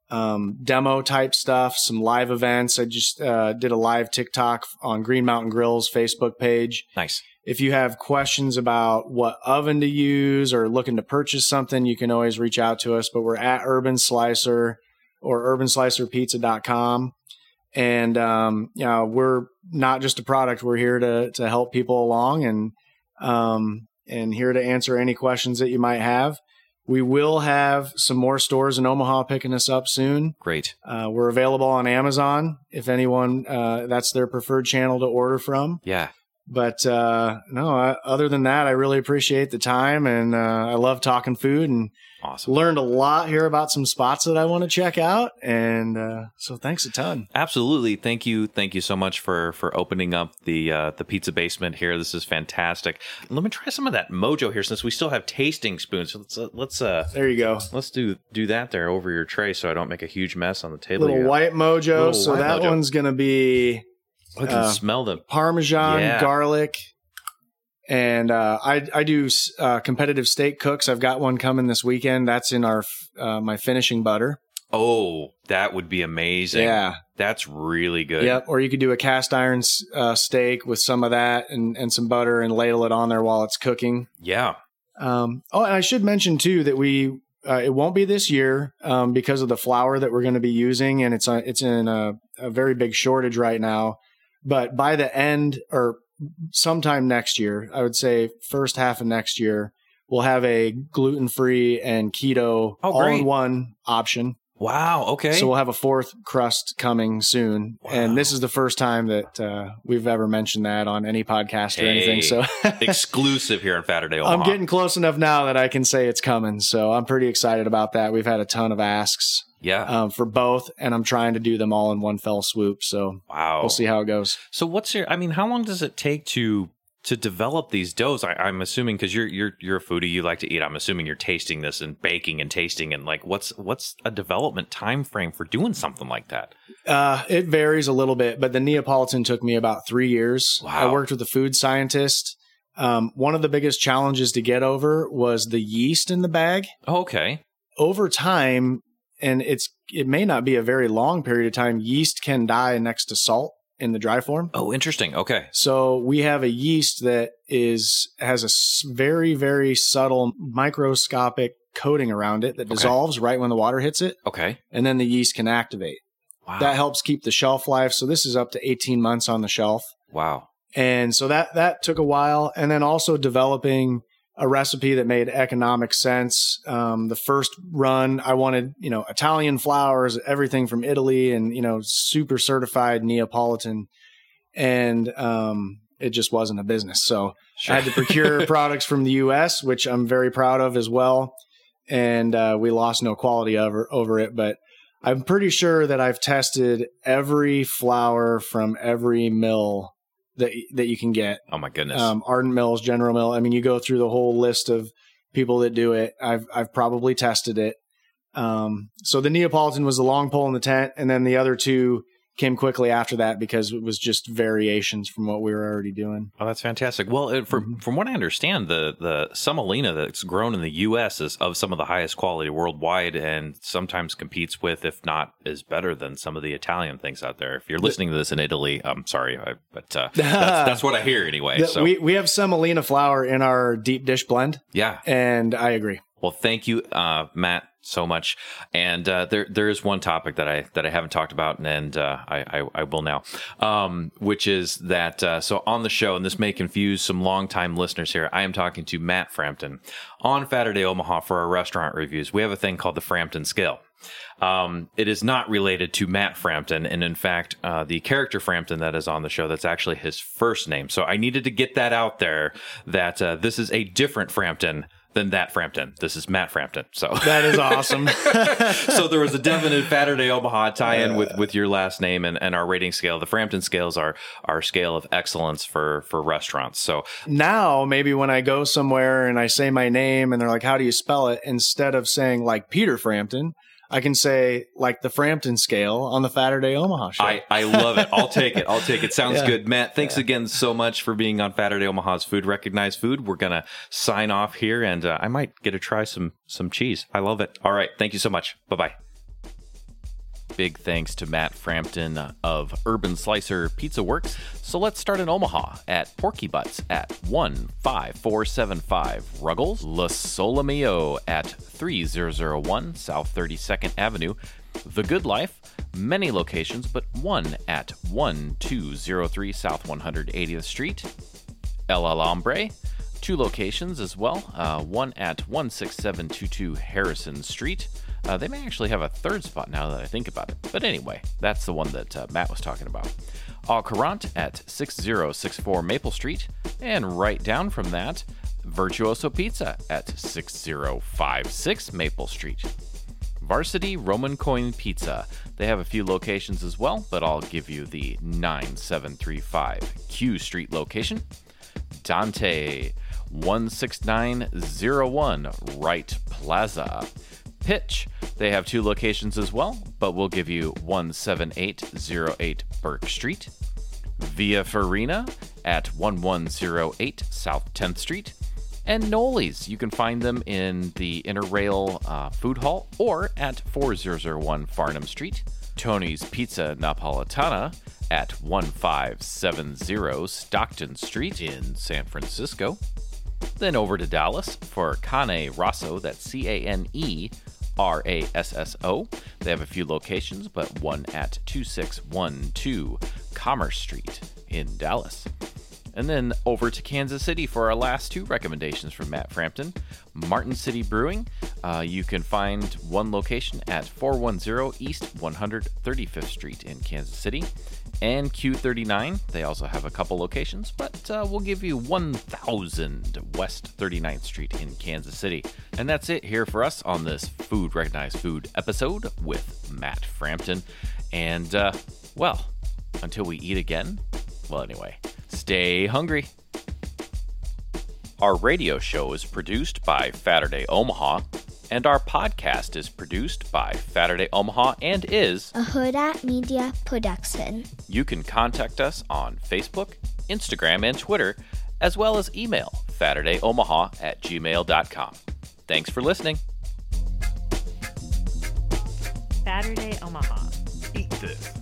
um, demo type stuff, some live events. I just uh, did a live TikTok on Green Mountain Grill's Facebook page. Nice. If you have questions about what oven to use or looking to purchase something, you can always reach out to us. But we're at Urban Slicer or urbanslicerpizza.com. And, um, you know, we're not just a product. We're here to, to help people along and, um, and here to answer any questions that you might have. We will have some more stores in Omaha picking us up soon. Great. Uh, we're available on Amazon if anyone, uh, that's their preferred channel to order from. Yeah. But uh, no, I, other than that, I really appreciate the time and uh, I love talking food and Awesome. learned a lot here about some spots that I want to check out. And uh, so thanks a ton. Absolutely. Thank you. Thank you so much for for opening up the uh, the pizza basement here. This is fantastic. Let me try some of that mojo here since we still have tasting spoons. So let's uh, let's uh There you go. let's do do that there over your tray so I don't make a huge mess on the table. Little here. white mojo. Little so white that mojo. one's going to be I can uh, smell the Parmesan, Yeah. garlic. And uh, I I do uh, competitive steak cooks. I've got one coming this weekend. That's in our uh, my finishing butter. Oh, that would be amazing. Yeah, That's really good. Yep. Or you could do a cast iron uh, steak with some of that and, and some butter and ladle it on there while it's cooking. Yeah. Um, oh, and I should mention too that we uh, it won't be this year um, because of the flour that we're going to be using, and it's uh, it's in a, a very big shortage right now. But by the end or sometime next year, I would say first half of next year, we'll have a gluten free and keto Oh, all in one option. Wow. Okay. So we'll have a fourth crust coming soon, and this is the first time that uh, we've ever mentioned that on any podcast or anything. So Exclusive here in Saturday, Omaha. I'm getting close enough now that I can say it's coming. So I'm pretty excited about that. We've had a ton of asks Yeah. um, for both, and I'm trying to do them all in one fell swoop. So wow. we'll see how it goes. So what's your? I mean, how long does it take to to develop these doughs? I, I'm assuming because you're you're you're a foodie, you like to eat. I'm assuming you're tasting this and baking and tasting and like what's what's a development time frame for doing something like that? Uh, it varies a little bit, but the Neapolitan took me about three years. Wow. I worked with a food scientist. Um, one of the biggest challenges to get over was the yeast in the bag. Oh, okay. over time, and it's it may not be a very long period of time, yeast can die next to salt in the dry form. Oh, interesting. Okay. So we have a yeast that is has a very very subtle microscopic coating around it that Okay. dissolves right when the water hits it, Okay. and then the yeast can activate. Wow. That helps keep the shelf life. So this is up to 18 months on the shelf. wow. And so that that took a while, and then also developing a recipe that made economic sense. Um, the first run, I wanted you know Italian flours, everything from Italy, and you know super certified Neapolitan, and um, it just wasn't a business. So I had to procure products from the U.S., which I'm very proud of as well, and uh, we lost no quality over over it, but. I'm pretty sure that I've tested every flour from every mill that that you can get. oh my goodness. Um, Ardent Mills, General Mill. I mean, you go through the whole list of people that do it. I've I've probably tested it. Um, so the Neapolitan was the long pole in the tent, and then the other two came quickly after that because it was just variations from what we were already doing. Oh, that's fantastic. Well, it, for, Mhm. from what I understand, the the semolina that's grown in the U.S. is of some of the highest quality worldwide, and sometimes competes with, if not is better than some of the Italian things out there. If you're listening to this in Italy, I'm sorry, I, but uh, that's, that's what I hear anyway. The- so we we have semolina flour in our deep dish blend, yeah, and I agree. Well, thank you, uh, Matt, so much. And uh, there there is one topic that I that I haven't talked about, and uh, I, I I will now, um, which is that uh, so on the show, and this may confuse some longtime listeners here. I am talking to Matt Frampton on Saturday Omaha for our restaurant reviews. We have a thing called the Frampton Scale. Um, it is not related to Matt Frampton, and in fact, uh, the character Frampton that is on the show, that's actually his first name. So I needed to get that out there that uh, this is a different Frampton than that Frampton. This is Matt Frampton. So That is awesome. so there was a definite Saturday Omaha tie-in with uh. with your last name and, and our rating scale. The Frampton scales are our scale of excellence for for restaurants. So now maybe when I go somewhere and I say my name and they're like, "How do you spell it?" Instead of saying like Peter Frampton, I can say like the Frampton scale on the Saturday Omaha show. I, I love it. I'll take it. I'll take it. Sounds Yeah. good. Matt, thanks again so much for being on Saturday Omaha's Food Recognized Food. We're going to sign off here and uh, I might get to try some some cheese. I love it. All right. Thank you so much. Bye-bye. Big thanks to Matt Frampton of Urban Slicer Pizza Works. So let's start in Omaha at Porky Butts at 15475 Ruggles, Lo Sole Mio at 3001 South 32nd Avenue, The Good Life, many locations, but one at 1203 South 180th Street, El Alambre, two locations as well. Uh, one at 16722 Harrison Street. Uh, they may actually have a third spot now that I think about it. But anyway, that's the one that uh, Matt was talking about. Au Courant at 6064 Maple Street. And right down from that, Virtuoso Pizza at 6056 Maple Street. Varsity Roman Coin Pizza. They have a few locations as well, but I'll give you the 9735 Q Street location. Dante 16901 Wright Plaza. Pitch, they have two locations as well, but we'll give you 17808 Burke Street. Via Farina at 1108 South 10th Street. And Noli's, you can find them in the Inner Rail uh, Food Hall or at 4001 Farnam Street. Tony's Pizza Napoletana at 1570 Stockton Street in San Francisco. Then over to Dallas for Cane Rosso, that's C A N E R A S S O. They have a few locations, but one at 2612 Commerce Street in Dallas. And then over to Kansas City for our last two recommendations from Matt Frampton. Martin City Brewing. Uh, you can find one location at 410 East 135th Street in Kansas City. And Q39. They also have a couple locations, but uh, we'll give you 1000 West 39th Street in Kansas City. And that's it here for us on this Food Recognized Food episode with Matt Frampton. And, uh, well, until we eat again, well, anyway, stay hungry. Our radio show is produced by Saturday Omaha, and our podcast is produced by Saturday Omaha and is. a Huda Media production. You can contact us on Facebook, Instagram, and Twitter, as well as email SaturdayOmaha at gmail.com. Thanks for listening. Saturday Omaha. Eat this.